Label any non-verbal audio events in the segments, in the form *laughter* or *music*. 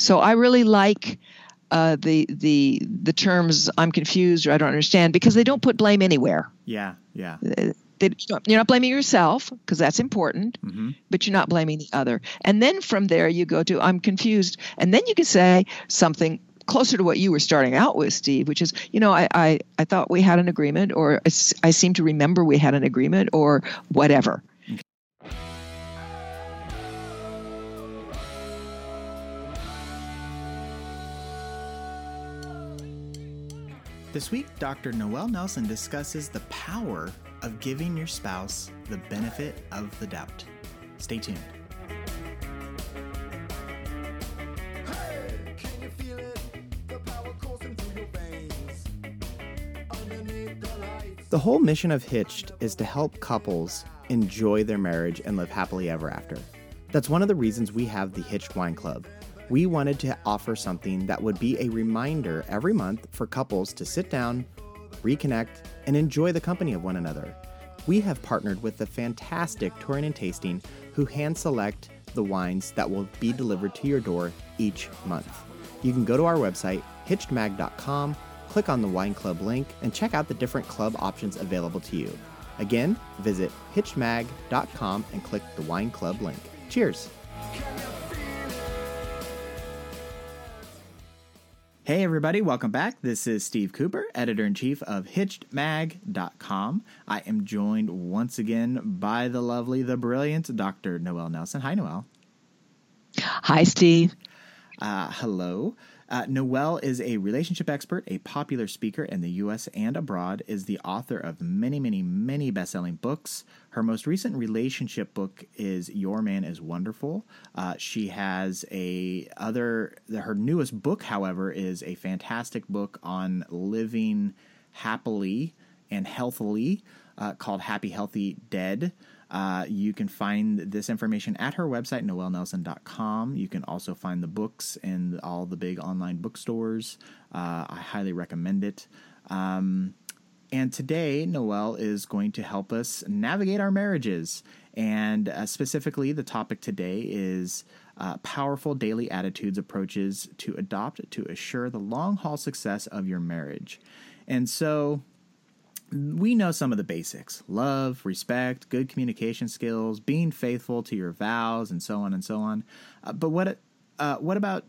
So I really like uh, the the the terms I'm confused or I don't understand because they don't put blame anywhere. Yeah, yeah. Uh, they, you're not blaming yourself because that's important, mm-hmm. but you're not blaming the other. And then from there you go to I'm confused, and then you can say something closer to what you were starting out with, Steve, which is, you know, I, I, I thought we had an agreement, or I, I seem to remember we had an agreement, or whatever. This week, Dr. Noelle Nelson discusses the power of giving your spouse the benefit of the doubt. Stay tuned. The whole mission of Hitched is to help couples enjoy their marriage and live happily ever after. That's one of the reasons we have the Hitched Wine Club we wanted to offer something that would be a reminder every month for couples to sit down, reconnect, and enjoy the company of one another. We have partnered with the fantastic Touring and Tasting who hand select the wines that will be delivered to your door each month. You can go to our website, hitchedmag.com, click on the Wine Club link, and check out the different club options available to you. Again, visit hitchedmag.com and click the Wine Club link. Cheers! Hey, everybody, welcome back. This is Steve Cooper, editor in chief of HitchedMag.com. I am joined once again by the lovely, the brilliant Dr. Noelle Nelson. Hi, Noelle. Hi, Steve. Uh, hello. Uh, Noelle is a relationship expert, a popular speaker in the U.S. and abroad, is the author of many, many, many best-selling books. Her most recent relationship book is "Your Man Is Wonderful." Uh, she has a other. Her newest book, however, is a fantastic book on living happily and healthily, uh, called "Happy, Healthy, Dead." Uh, you can find this information at her website, noellenelson.com. You can also find the books in all the big online bookstores. Uh, I highly recommend it. Um, and today, Noelle is going to help us navigate our marriages. And uh, specifically, the topic today is uh, powerful daily attitudes approaches to adopt to assure the long haul success of your marriage. And so, we know some of the basics love, respect, good communication skills, being faithful to your vows, and so on and so on. Uh, but what, uh, what about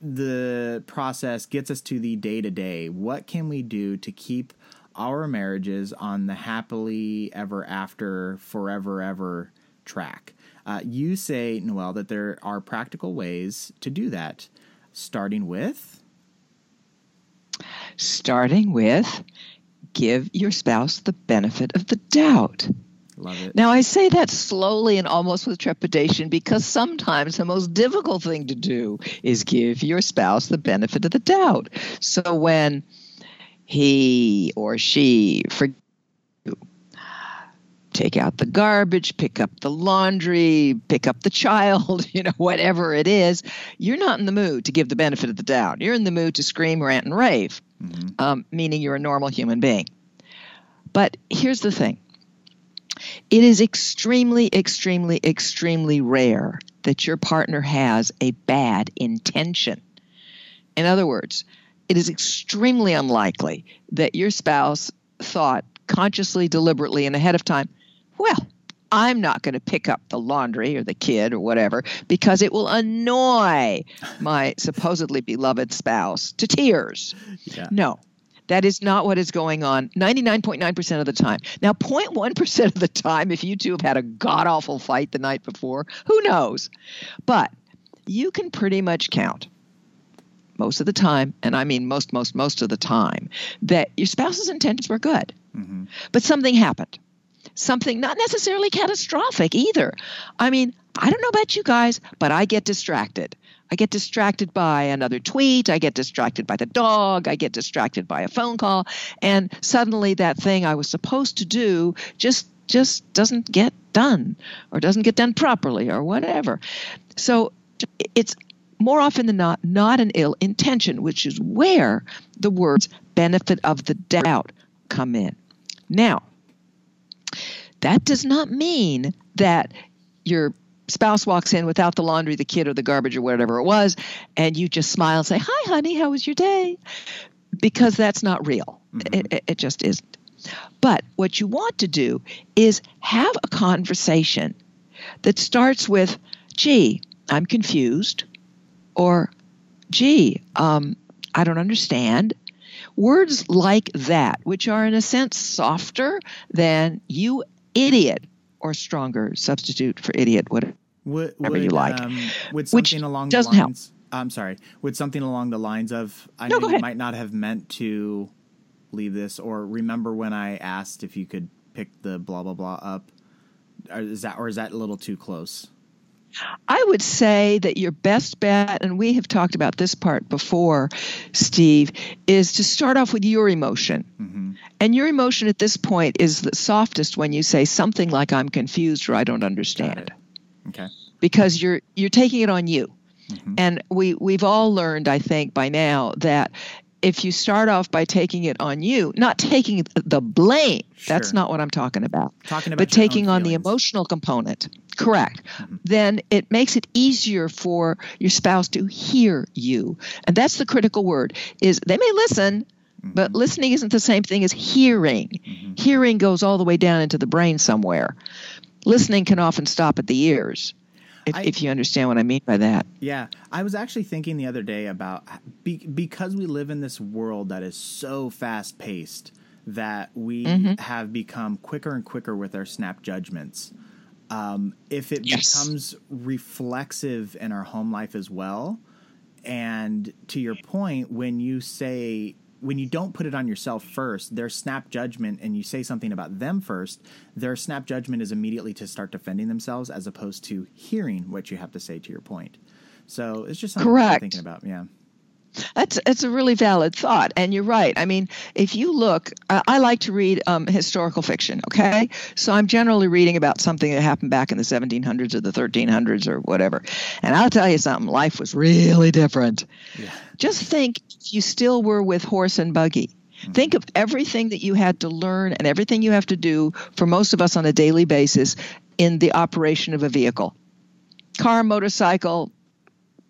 the process gets us to the day to day? What can we do to keep our marriages on the happily ever after, forever ever track? Uh, you say, Noelle, that there are practical ways to do that, starting with. Starting with give your spouse the benefit of the doubt. Love it. Now, I say that slowly and almost with trepidation because sometimes the most difficult thing to do is give your spouse the benefit of the doubt. So when he or she forgets take out the garbage, pick up the laundry, pick up the child, *laughs* you know, whatever it is, you're not in the mood to give the benefit of the doubt. You're in the mood to scream, rant, and rave mm-hmm. um, meaning you're a normal human being. But here's the thing it is extremely, extremely, extremely rare that your partner has a bad intention. In other words, it is extremely unlikely that your spouse thought consciously, deliberately, and ahead of time, well, I'm not going to pick up the laundry or the kid or whatever because it will annoy my supposedly beloved spouse to tears. Yeah. No, that is not what is going on 99.9% of the time. Now, 0.1% of the time, if you two have had a god awful fight the night before, who knows? But you can pretty much count most of the time, and I mean most, most, most of the time, that your spouse's intentions were good. Mm-hmm. But something happened something not necessarily catastrophic either. I mean, I don't know about you guys, but I get distracted. I get distracted by another tweet. I get distracted by the dog. I get distracted by a phone call. And suddenly that thing I was supposed to do just just doesn't get done or doesn't get done properly or whatever. So it's more often than not not an ill intention, which is where the words benefit of the doubt come in. Now, that does not mean that your spouse walks in without the laundry, the kid, or the garbage, or whatever it was, and you just smile and say, Hi, honey, how was your day? Because that's not real. Mm-hmm. It, it, it just isn't. But what you want to do is have a conversation that starts with, Gee, I'm confused, or Gee, um, I don't understand. Words like that, which are in a sense softer than you idiot or stronger substitute for idiot, whatever would, would, you like. Um, would something which along the lines, help. I'm sorry, would something along the lines of, I no, know you might not have meant to leave this, or remember when I asked if you could pick the blah, blah, blah up? Or is that, or is that a little too close? I would say that your best bet, and we have talked about this part before, Steve, is to start off with your emotion. Mm-hmm. And your emotion at this point is the softest when you say something like "I'm confused" or "I don't understand." Okay. Because you're you're taking it on you. Mm-hmm. And we we've all learned, I think, by now that if you start off by taking it on you, not taking the blame, sure. that's not what I'm talking about. Talking about but taking on the emotional component, correct. Mm-hmm. Then it makes it easier for your spouse to hear you. And that's the critical word is they may listen, mm-hmm. but listening isn't the same thing as hearing. Mm-hmm. Hearing goes all the way down into the brain somewhere. Listening can often stop at the ears if, I, if you understand what I mean by that. Yeah, I was actually thinking the other day about be, because we live in this world that is so fast paced that we mm-hmm. have become quicker and quicker with our snap judgments. Um, if it yes. becomes reflexive in our home life as well, and to your point, when you say when you don't put it on yourself first, their snap judgment, and you say something about them first, their snap judgment is immediately to start defending themselves as opposed to hearing what you have to say to your point. So it's just something Correct. thinking about. Yeah. That's it's a really valid thought, and you're right. I mean, if you look, uh, I like to read um, historical fiction. Okay, so I'm generally reading about something that happened back in the 1700s or the 1300s or whatever. And I'll tell you something: life was really different. Yeah. Just think, if you still were with horse and buggy. Mm-hmm. Think of everything that you had to learn and everything you have to do for most of us on a daily basis in the operation of a vehicle car, motorcycle,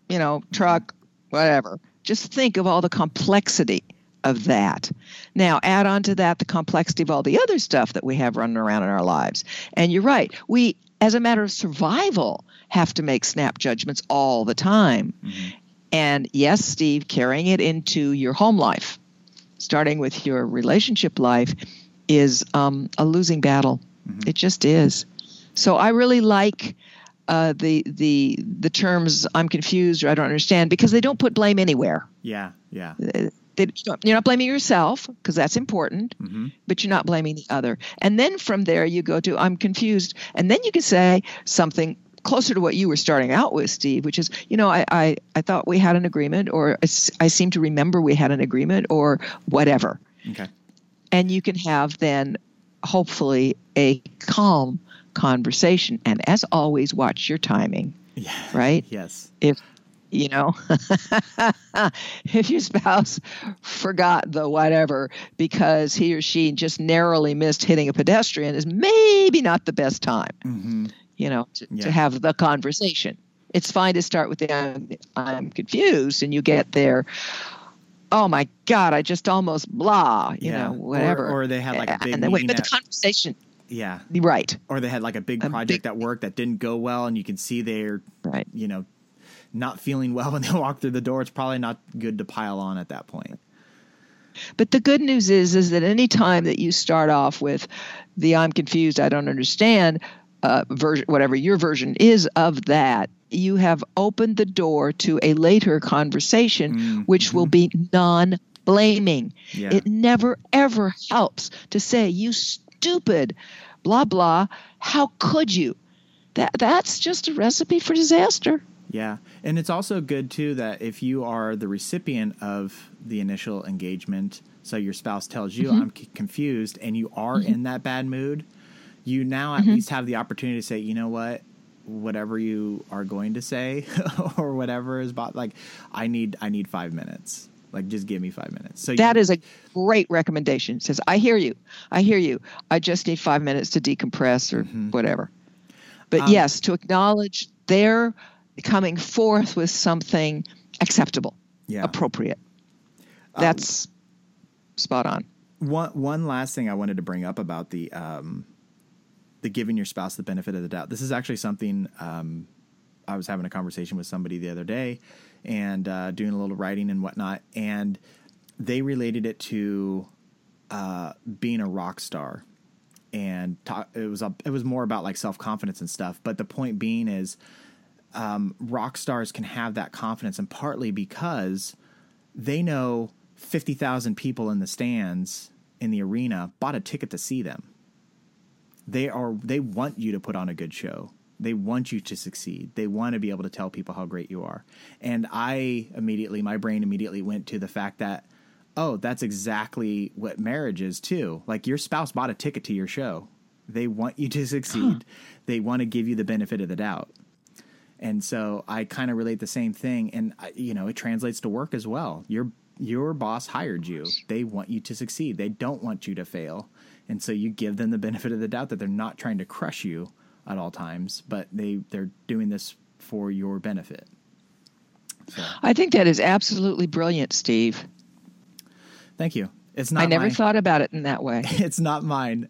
you know, truck, whatever. Just think of all the complexity of that. Now, add on to that the complexity of all the other stuff that we have running around in our lives. And you're right. We, as a matter of survival, have to make snap judgments all the time. Mm-hmm. And yes, Steve, carrying it into your home life, starting with your relationship life, is um, a losing battle. Mm-hmm. It just is. So I really like uh, the the the terms I'm confused or I don't understand because they don't put blame anywhere. Yeah, yeah. Uh, they, you're not blaming yourself because that's important, mm-hmm. but you're not blaming the other. And then from there you go to I'm confused, and then you can say something closer to what you were starting out with, Steve, which is, you know, I I, I thought we had an agreement, or I, I seem to remember we had an agreement, or whatever. Okay. And you can have then hopefully a calm conversation. And as always, watch your timing. Yeah. Right? Yes. If you know *laughs* if your spouse forgot the whatever because he or she just narrowly missed hitting a pedestrian is maybe not the best time mm-hmm. you know to, yeah. to, have the conversation it's fine to start with the I'm, I'm confused and you get there oh my god i just almost blah you yeah. know whatever or, or, they had like a big and then wait but the conversation yeah. Right. Or they had like a big project big, at work that didn't go well, and you can see they're, right. you know, not feeling well *laughs* when they walk through the door. It's probably not good to pile on at that point. But the good news is, is that any time that you start off with the "I'm confused, I don't understand" uh, version, whatever your version is of that, you have opened the door to a later conversation, mm-hmm. which will be non-blaming. Yeah. It never ever helps to say you stupid, blah blah. How could you? That that's just a recipe for disaster. Yeah. And it's also good too that if you are the recipient of the initial engagement, so your spouse tells you mm-hmm. I'm c- confused and you are mm-hmm. in that bad mood, you now at mm-hmm. least have the opportunity to say, "You know what? Whatever you are going to say *laughs* or whatever is about like I need I need 5 minutes." Like, just give me five minutes. So that you, is a great recommendation. It says, I hear you. I hear you. I just need five minutes to decompress or mm-hmm. whatever. But Um, yes, to acknowledge they're coming forth with something acceptable, Yeah. appropriate. Um, That's spot on. One one last thing I wanted to bring up about the um, the giving your spouse the benefit of the doubt. This is actually something um, I was having a conversation with somebody the other day and uh, doing a little writing and whatnot, and they related it to uh, being a rock star. And talk, it was a, it was more about like self confidence and stuff. But the point being is, um, rock stars can have that confidence, and partly because they know 50,000 people in the stands in the arena bought a ticket to see them. They are they want you to put on a good show. They want you to succeed. They want to be able to tell people how great you are. And I immediately my brain immediately went to the fact that oh, that's exactly what marriage is too. Like your spouse bought a ticket to your show. They want you to *laughs* succeed. They want to give you the benefit of the doubt. And so I kind of relate the same thing, and you know it translates to work as well. Your your boss hired you; they want you to succeed. They don't want you to fail, and so you give them the benefit of the doubt that they're not trying to crush you at all times, but they they're doing this for your benefit. I think that is absolutely brilliant, Steve. Thank you. It's not. I never mine. thought about it in that way. *laughs* It's not mine.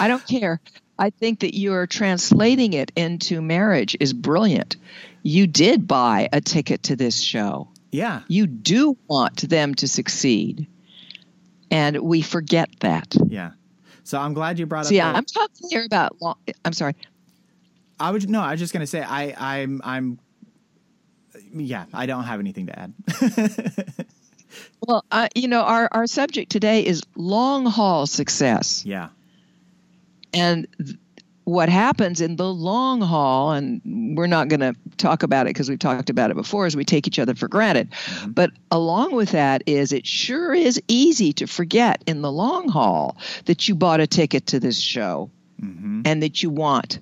I don't care. I think that you're translating it into marriage is brilliant. You did buy a ticket to this show. yeah, You do want them to succeed. And we forget that. yeah. So I'm glad you brought See, up. the- I'm talking here about long, I'm sorry. I was no. I was just gonna say I I'm I'm. Yeah, I don't have anything to add. *laughs* Well, uh, you know, our, our subject today is long haul success. yeah. And what happens in the long haul, and we're not going to talk about it because we've talked about it before, is we take each other for granted. But along with that is it sure is easy to forget in the long haul that you bought a ticket to this show Mm-hmm. and that you want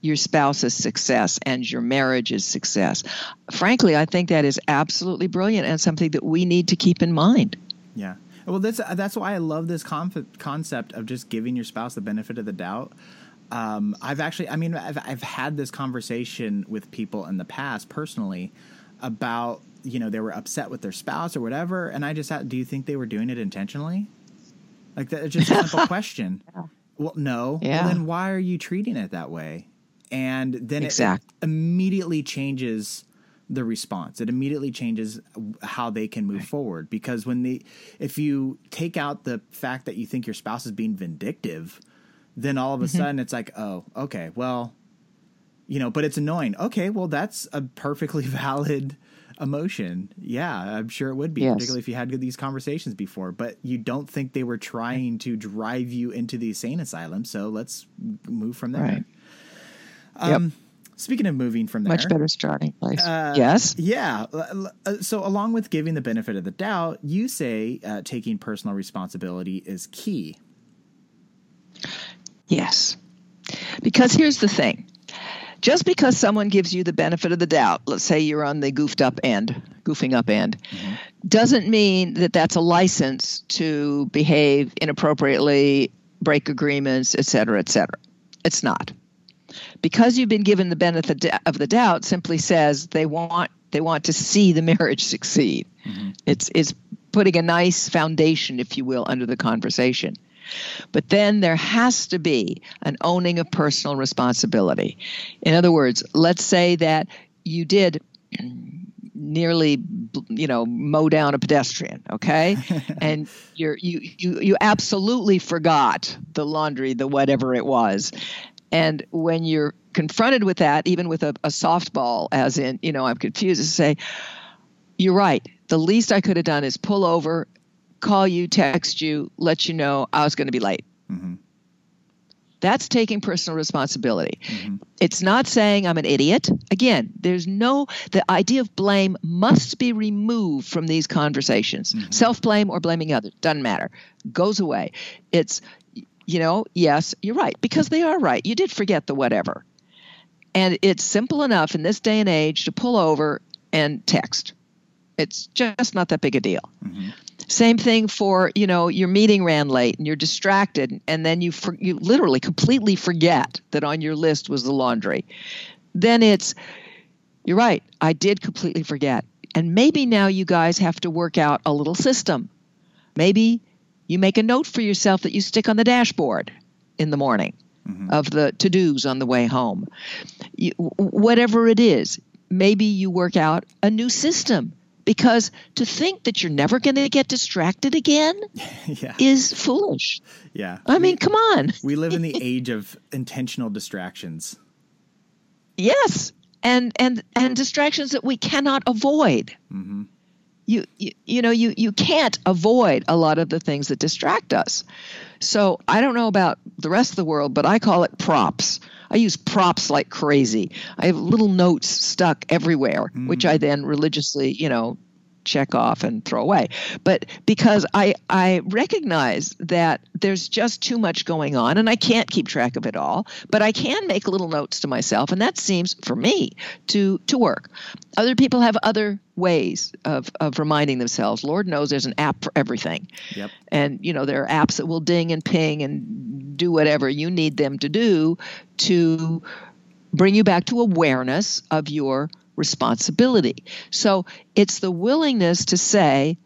your spouse's success and your marriage's success. Frankly, I think that is absolutely brilliant and something that we need to keep in mind. Yeah. Well, that's that's why I love this conf- concept of just giving your spouse the benefit of the doubt. Um, I've actually, I mean, I've I've had this conversation with people in the past personally about you know they were upset with their spouse or whatever, and I just had, do you think they were doing it intentionally? Like that's just a simple *laughs* question. Well, no. Yeah. Well, then why are you treating it that way? And then it- Exact- it immediately changes the response. It immediately changes how they can move forward because when the if you take out the fact that you think your spouse is being vindictive, then all of Mm-hmm. a sudden it's like, oh, okay, well, you know, but it's annoying. Okay, well, that's a perfectly *laughs* valid emotion. Yeah, I'm sure it would be, Yes. particularly if you had these conversations before. But you don't think they were trying to drive you into the insane asylum. So let's move from there. Right. Um, Speaking of moving from there, Much better starting place. uh, yes. Yeah. l- l- uh, So, along with giving the benefit of the doubt, you say uh, taking personal responsibility is key. Yes. Because here's the thing just because someone gives you the benefit of the doubt, let's say you're on the goofed up end, goofing up end, mm-hmm. doesn't mean that that's a license to behave inappropriately, break agreements, et cetera, et cetera. It's not. Because you've been given the benefit of the doubt simply says they want they want to see the marriage *laughs* succeed. Mm-hmm. It's it's putting a nice foundation, if you will, under the conversation. But then there has to be an owning of personal responsibility. In other words, let's say that you did nearly you know mow down a pedestrian okay? *laughs* And you're you you you absolutely forgot the laundry the whatever it was. And when you're confronted with that even with a, a softball as in you know i'm confused to say you're right. The least i could have done is pull over call you text you let you know i was going to be late Mhm. that's taking personal responsibility. Mm-hmm. It's not saying I'm an idiot. Again, there's no, the idea of blame must be removed from these conversations. Mm-hmm. Self blame or blaming others, doesn't matter, goes away. It's, you know, yes, you're right, because they are right. You did forget the whatever. And it's simple enough in this day and age to pull over and text. It's just not that big a deal. Mm-hmm. Same thing for, you know, your meeting ran late and you're distracted and then you for, you literally completely forget that on your list was the laundry. Then it's you're right, I did completely forget. And maybe now you guys have to work out a little system. Maybe you make a note for yourself that you stick on the dashboard in the morning mm-hmm. of the to-dos on the way home. You, whatever it is, maybe you work out a new system because to think that you're never going to get distracted again *laughs* yeah. is foolish. Yeah. I mean, come on. we live in the *laughs* age of intentional distractions. Yes. And and and distractions that we cannot avoid. Mm-hmm. You, you you know you you can't avoid a lot of the things that distract us. So I don't know about the rest of the world, but I call it props. I use props like crazy. I have little notes stuck everywhere, mm. which I then religiously, you know, check off and throw away. But because I I recognize that there's just too much going on and I can't keep track of it all, but I can make little notes to myself and that seems for me to to work. Other people have other ways of of reminding themselves. Lord knows there's an app for everything. Yep. And you know there are apps that will ding and ping and do whatever you need them to do to bring you back to awareness of your responsibility. So it's the willingness to say,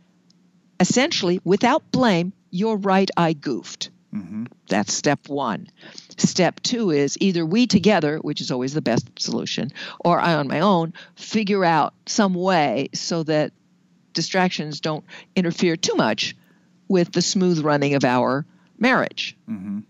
essentially, without blame, you're right, I goofed. Mm-hmm. That's step one. Step two is either we together, which is always the best solution, or I on my own figure out some way so that distractions don't interfere too much with the smooth running of our marriage. Mm-hmm.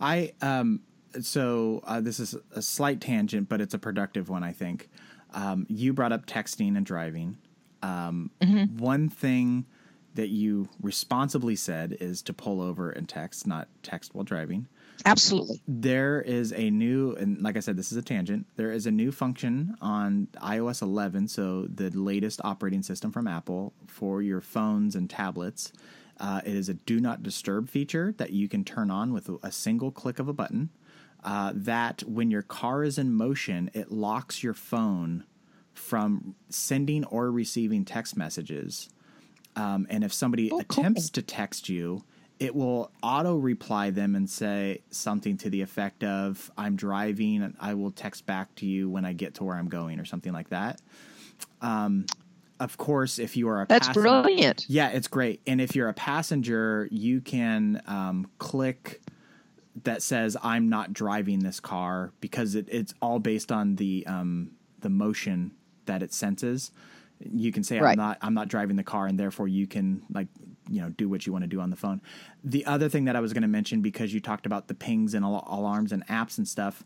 I um, so uh, this is a slight tangent, but it's a productive one, I think. Um, you brought up texting and driving. Um, mm-hmm. One thing that you responsibly said is to pull over and text, not text while driving. Absolutely. There is a new, and like I said, this is a tangent. There is a new function on iOS 11, so the latest operating system from Apple for your phones and tablets. Uh, it is a do not disturb feature that you can turn on with a single click of a button uh, that when your car is in motion, it locks your phone from sending or receiving text messages. Um, and if somebody oh, attempts cool. to text you, it will auto reply them and say something to the effect of "I'm driving, and I will text back to you when I get to where I'm going" or something like that. Um, of course, if you are a that's brilliant. Yeah, it's great. And if you're a passenger, you can um, click that says I'm not driving this car because it, it's all based on the um, the motion that it senses. You can say right. I'm not I'm not driving the car, and therefore you can like you know do what you want to do on the phone. The other thing that I was going to mention because you talked about the pings and al- alarms and apps and stuff.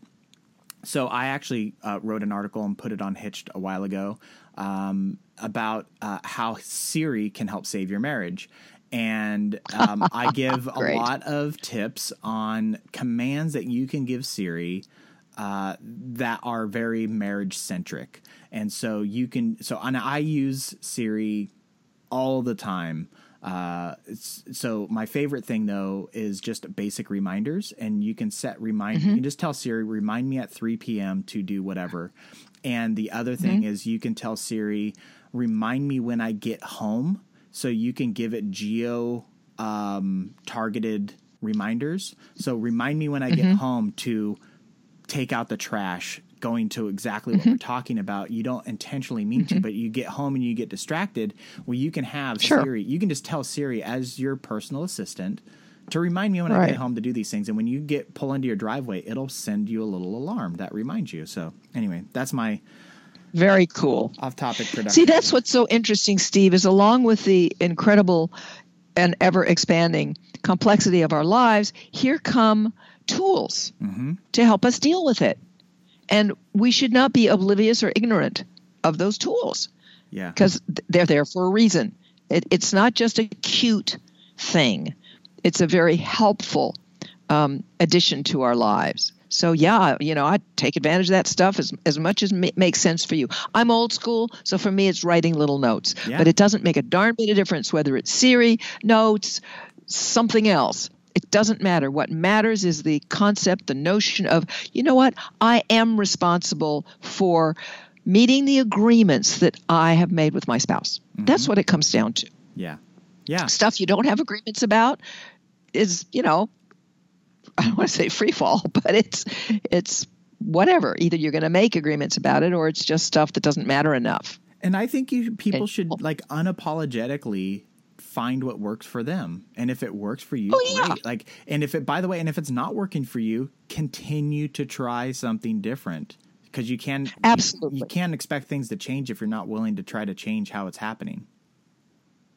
So I actually uh, wrote an article and put it on Hitched a while ago um, about uh, how Siri can help save your marriage and um, I *laughs* give a lot of tips on commands that you can give Siri uh, that are very marriage centric. And so you can, so and I use Siri all the time. Uh, so my favorite thing though is just basic reminders, and you can set remind. Mm-hmm. You can just tell Siri, remind me at 3 p.m. to do whatever. And the other thing mm-hmm. is you can tell Siri, remind me when I get home so you can give it geo um, targeted reminders. So remind me when I mm-hmm. get home to take out the trash, going to exactly what mm-hmm. we're talking about. You don't intentionally mean mm-hmm. to, but you get home and you get distracted. Well, you can have sure. Siri, you can just tell Siri as your personal assistant to remind me when right. I get home to do these things. And when you get pull into your driveway, it'll send you a little alarm that reminds you. So anyway, that's my very cool. Off topic production. See, that's what's so interesting, Steve, is along with the incredible and ever expanding complexity of our lives, here come tools mm-hmm. to help us deal with it. And we should not be oblivious or ignorant of those tools. Yeah. Because they're there for a reason. It, it's not just a cute thing, it's a very helpful um, addition to our lives. So yeah, you know, I take advantage of that stuff as as much as ma- makes sense for you. I'm old school, so for me, it's writing little notes. Yeah. But it doesn't make a darn bit of difference whether it's Siri notes, something else. It doesn't matter. What matters is the concept, the notion of, you know what, I am responsible for meeting the agreements that I have made with my spouse. Mm-hmm. That's what it comes down to. Yeah. Yeah. Stuff you don't have agreements about is, you know, I don't want to say free fall, *laughs* but it's it's whatever. Either you're going to make agreements about it or it's just stuff that doesn't matter enough. And I think you people And- should like unapologetically find what works for them. And if it works for you, Oh, yeah. Like and if it by the way, and if it's not working for you, continue to try something different. Because you can Absolutely. you can't expect things to change if you're not willing to try to change how it's happening.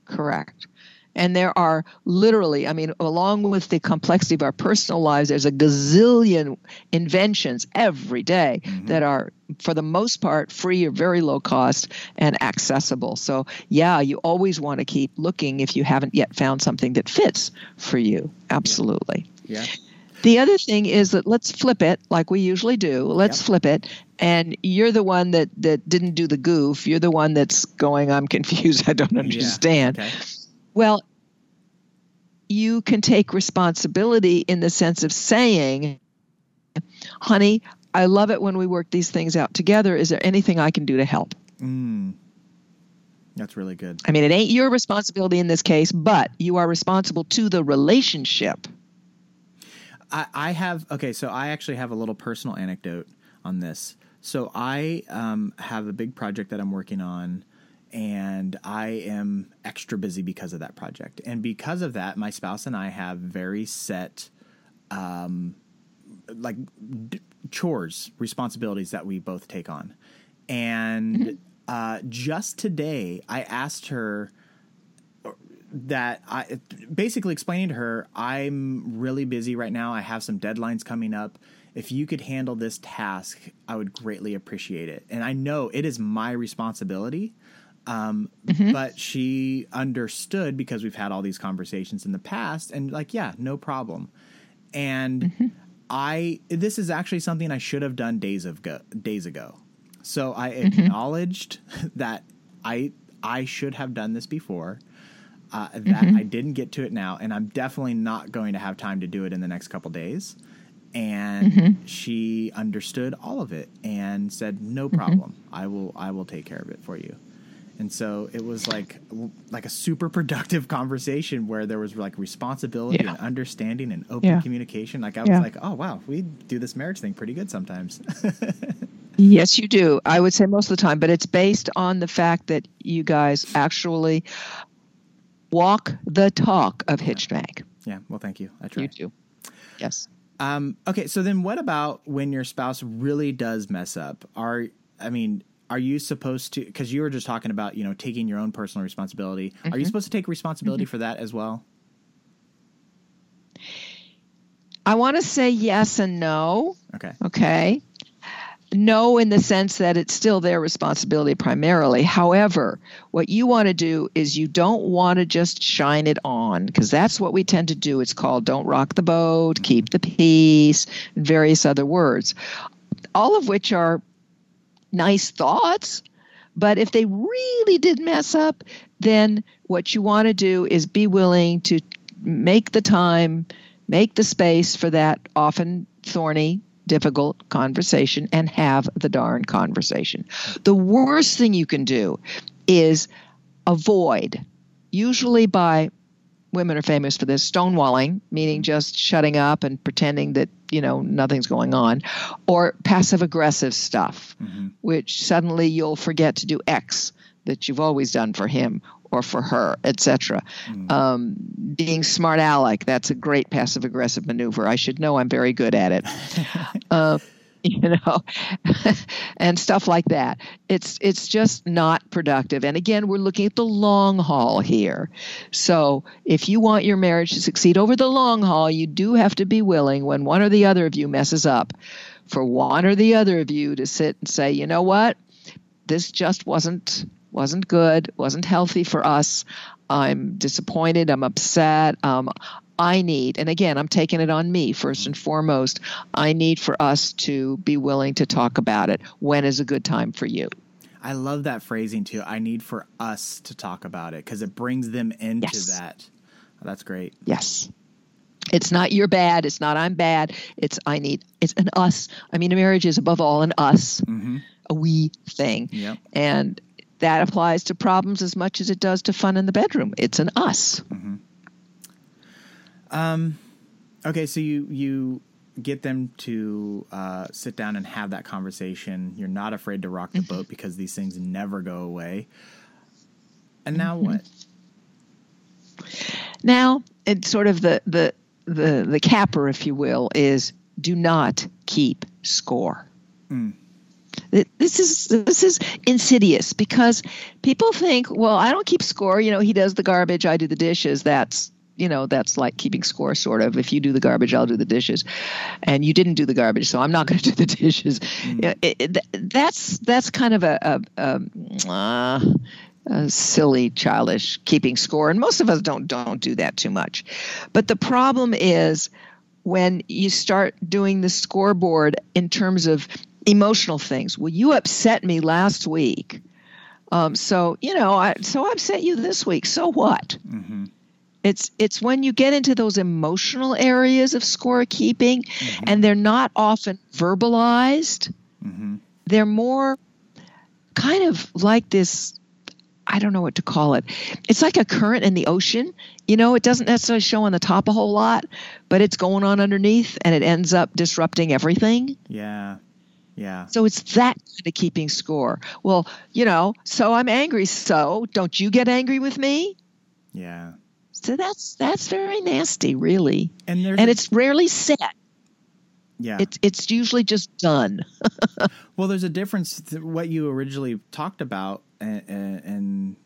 Correct. And there are literally, I mean, along with the complexity of our personal lives, there's a gazillion inventions every day mm-hmm. that are, for the most part, free or very low cost and accessible. So, yeah, you always want to keep looking if you haven't yet found something that fits for you. Absolutely. Yeah. The other thing is that let's flip it like we usually do. Let's Yep. flip it. And you're the one that, that didn't do the goof. You're the one that's going, I'm confused. *laughs* I don't understand. Okay. Well, you can take responsibility in the sense of saying, honey, I love it when we work these things out together. Is there anything I can do to help? Mm. That's really good. I mean, it ain't your responsibility in this case, but you are responsible to the relationship. I, I have okay, so I actually have a little personal anecdote on this. So I um, have a big project that I'm working on, and I am extra busy because of that project. And because of that, my spouse and I have very set, um, like d- chores, responsibilities that we both take on. And uh, just today, I asked her that I basically explaining to her, I'm really busy right now. I have some deadlines coming up. If you could handle this task, I would greatly appreciate it. And I know it is my responsibility. Um, mm-hmm. but she understood because we've had all these conversations in the past and like, yeah, no problem. And mm-hmm. I, this is actually something I should have done days of go, days ago. So I mm-hmm. acknowledged *laughs* that I, I should have done this before uh, that I didn't get to it now, and I'm definitely not going to have time to do it in the next couple days. And she understood all of it and said, "No problem. I will. I will take care of it for you." And so it was like like a super productive *laughs* conversation where there was like responsibility Yeah. and understanding and open Yeah. communication. Like I was Yeah. like, "Oh wow, we do this marriage thing pretty good sometimes." *laughs* Yes, you do. I would say most of the time, but it's based on the fact that you guys actually walk the talk of Hitchbank. yeah. Well, thank you. I try. You do. Yes. Um, okay, so then what about when your spouse really does mess up? Are I mean, are you supposed to? Because you were just talking about you know taking your own personal responsibility. Are you mm-hmm. supposed to take responsibility mm-hmm. for that as well? I want to say yes and no. Okay. Okay. No, in the sense that it's still their responsibility primarily. However, what you want to do is you don't want to just shine it on because that's what we tend to do. It's called don't rock the boat, keep the peace, and various other words, all of which are nice thoughts. But if they really did mess up, then what you want to do is be willing to make the time, make the space for that often thorny, difficult conversation and have the darn conversation. The worst thing you can do is avoid, usually by women are famous for this stonewalling, meaning just shutting up and pretending that, you know, nothing's going on, or passive aggressive stuff, which suddenly you'll forget to do X that you've always done for him or for her, etc. Um, being smart aleck, that's a great passive aggressive maneuver. I should know I'm very good at it. *laughs* uh, *laughs* you know, and stuff like that. It's it's just not productive. And again, we're looking at the long haul here. So if you want your marriage to succeed over the long haul, you do have to be willing when one or the other of you messes up, for one or the other of you to sit and say, you know what, this just wasn't wasn't good, wasn't healthy for us. I'm disappointed. I'm upset. Um, I need, and again, I'm taking it on me first and foremost. I need for us to be willing to talk about it. When is a good time for you? I love that phrasing too. I need for us to talk about it because it brings them into Yes. that. That's great. Yes. It's not you're bad. It's not I'm bad. It's I need. It's an us. I mean, a marriage is above all an us, Mm-hmm. a we thing. Yep. and that applies to problems as much as it does to fun in the bedroom. It's an us. Mm-hmm. Um, okay, so you you get them to uh, sit down and have that conversation. You're not afraid to rock the mm-hmm. boat because these things never go away. And now mm-hmm. what? Now it's sort of the the the the capper, if you will, is do not keep score. Mm. This is this is insidious because people think, well, I don't keep score. You know, he does the garbage, I do the dishes. That's you know that's like keeping score sort of if you do the garbage i'll do the dishes and you didn't do the garbage so i'm not going *laughs* to do the dishes mm. it, it, that's that's kind of a, a, a, uh, a, silly childish keeping score and most of us don't don't do that too much but the problem is when you start doing the scoreboard in terms of emotional things. Well, you upset me last week. Um, so you know, I so I upset you this week. So what? Mm-hmm. It's it's when you get into those emotional areas of scorekeeping, mm-hmm. and they're not often verbalized. Mm-hmm. They're more kind of like this. I don't know what to call it. It's like a current in the ocean. You know, it doesn't necessarily show on the top a whole lot, but it's going on underneath, and it ends up disrupting everything. Yeah. Yeah. So it's that kind of keeping score. Well, you know, so I'm angry. So don't you get angry with me? Yeah. So that's that's very nasty, really. And and it's rarely said. Yeah. It's it's usually just done. *laughs* well, there's a difference. what you originally talked about, and, and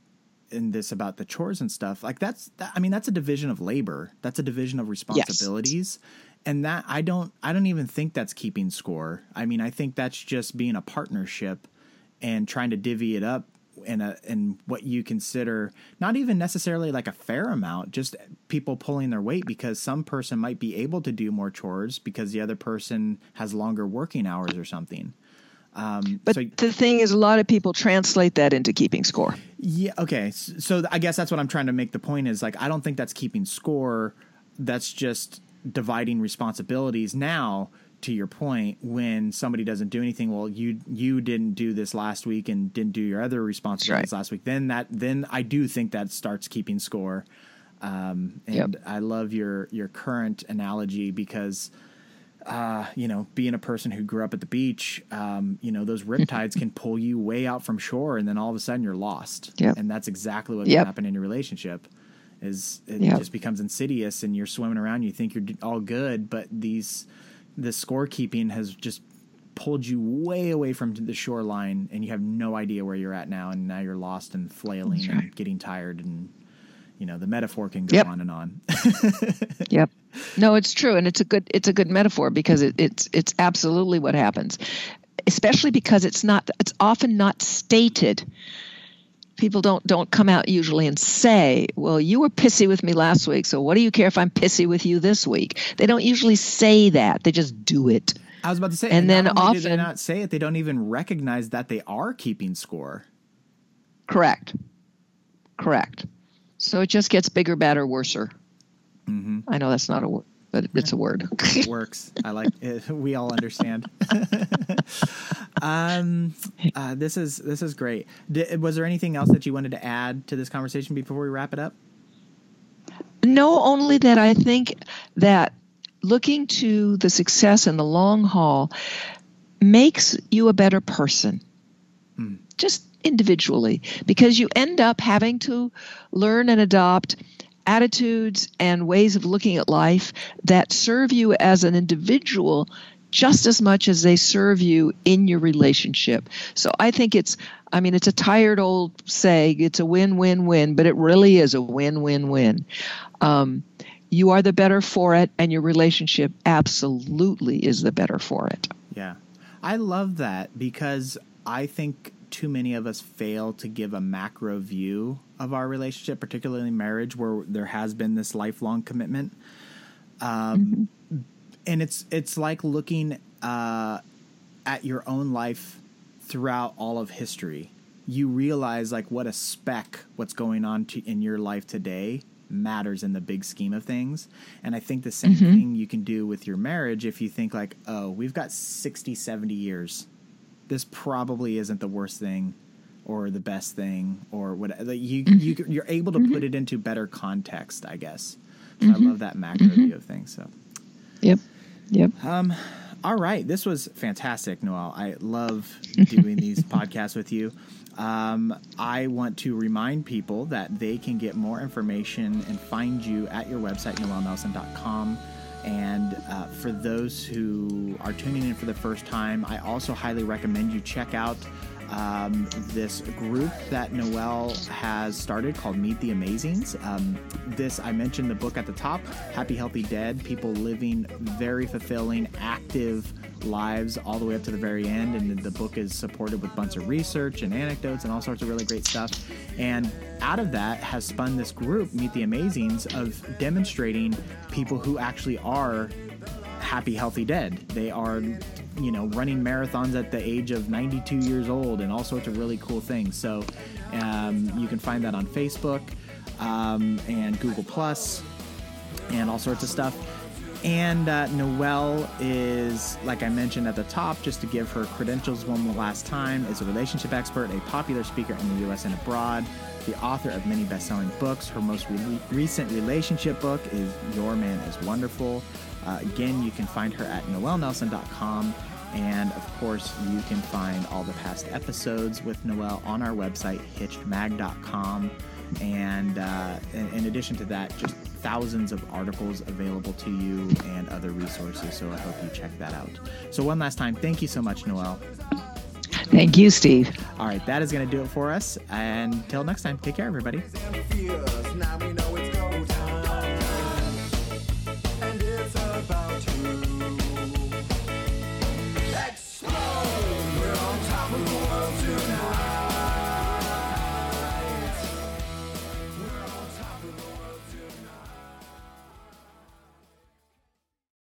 in this about the chores and stuff like that's that, i mean that's a division of labor that's a division of responsibilities yes and that I don't I don't even think that's keeping score. I mean, I think that's just being a partnership and trying to divvy it up in a in what you consider not even necessarily like a fair amount, just people pulling their weight because some person might be able to do more chores because the other person has longer working hours or something. Um, but so, the thing is, a lot of people translate that into keeping score. Yeah. Okay. So I guess that's what I'm trying to make the point is like I don't think that's keeping score. That's just dividing responsibilities now to your point when somebody doesn't do anything well you you didn't do this last week and didn't do your other responsibilities right. last week then that then i do think that starts keeping score um, and yep. i love your your current analogy because uh, you know, being a person who grew up at the beach, um, you know, those *laughs* riptides can pull you way out from shore, and then all of a sudden you're lost. Yep. And that's exactly what yep. can happen in your relationship is it just becomes insidious and you're swimming around you think you're all good but these the scorekeeping has just pulled you way away from the shoreline and you have no idea where you're at now and now you're lost and flailing right. and getting tired and you know the metaphor can go yep. on and on *laughs* yep no it's true and it's a good it's a good metaphor because it, it's it's absolutely what happens especially because it's not it's often not stated people don't don't come out usually and say, "Well, you were pissy with me last week, so what do you care if I'm pissy with you this week?" They don't usually say that. They just do it. I was about to say, and, and then often they not say it. They don't even recognize that they are keeping score. Correct. Correct. So it just gets bigger, badder, worser. Mm-hmm. I know that's not a word but it's a word. it *laughs* works. I like it. *laughs* We all understand. *laughs* um, uh, this is this is great. Did, was there anything else that you wanted to add to this conversation before we wrap it up? No, only that I think that looking to the success in the long haul makes you a better person. Mm. Just individually, because you end up having to learn and adopt attitudes and ways of looking at life that serve you as an individual just as much as they serve you in your relationship. So I think it's, I mean, it's a tired old saying, it's a win win win, but it really is a win win win. Um, you are the better for it, and your relationship absolutely is the better for it. Yeah. I love that because I think too many of us fail to give a macro view of our relationship, particularly marriage, where there has been this lifelong commitment. Um, mm-hmm. And it's it's like looking uh, at your own life throughout all of history. You realize like what a speck what's going on to, in your life today matters in the big scheme of things. And I think the same mm-hmm. thing you can do with your marriage if you think like, oh, we've got 60, 70 years. This probably isn't the worst thing or the best thing or what like you, mm-hmm. you you're able to mm-hmm. put it into better context i guess so mm-hmm. i love that macro mm-hmm. view of things so yep yep um all right this was fantastic noelle i love *laughs* doing these podcasts with you um, I want to remind people that they can get more information and find you at your website, noellenelson.com. And uh, for those who are tuning in for the first time, I also highly recommend you check out um, this group that Noelle has started called Meet the Amazings. Um, this, I mentioned the book at the top Happy, Healthy, Dead people living very fulfilling, active lives all the way up to the very end. And the book is supported with bunch of research and anecdotes and all sorts of really great stuff. And out of that has spun this group, Meet the Amazings, of demonstrating people who actually are happy, healthy, dead. They are you know, running marathons at the age of 92 years old and all sorts of really cool things. So um, you can find that on Facebook um, and Google Plus and all sorts of stuff. And uh, Noelle is, like I mentioned at the top, just to give her credentials one last time, is a relationship expert, a popular speaker in the U.S. and abroad, the author of many best-selling books. Her most re- recent relationship book is "Your Man Is Wonderful." Uh, again, you can find her at noellenelson.com. And of course, you can find all the past episodes with Noelle on our website, hitchedmag.com. And uh, in, in addition to that, just thousands of articles available to you and other resources. So I hope you check that out. So, one last time, thank you so much, Noelle. Thank you, Steve. All right, that is going to do it for us. And until next time, take care, everybody.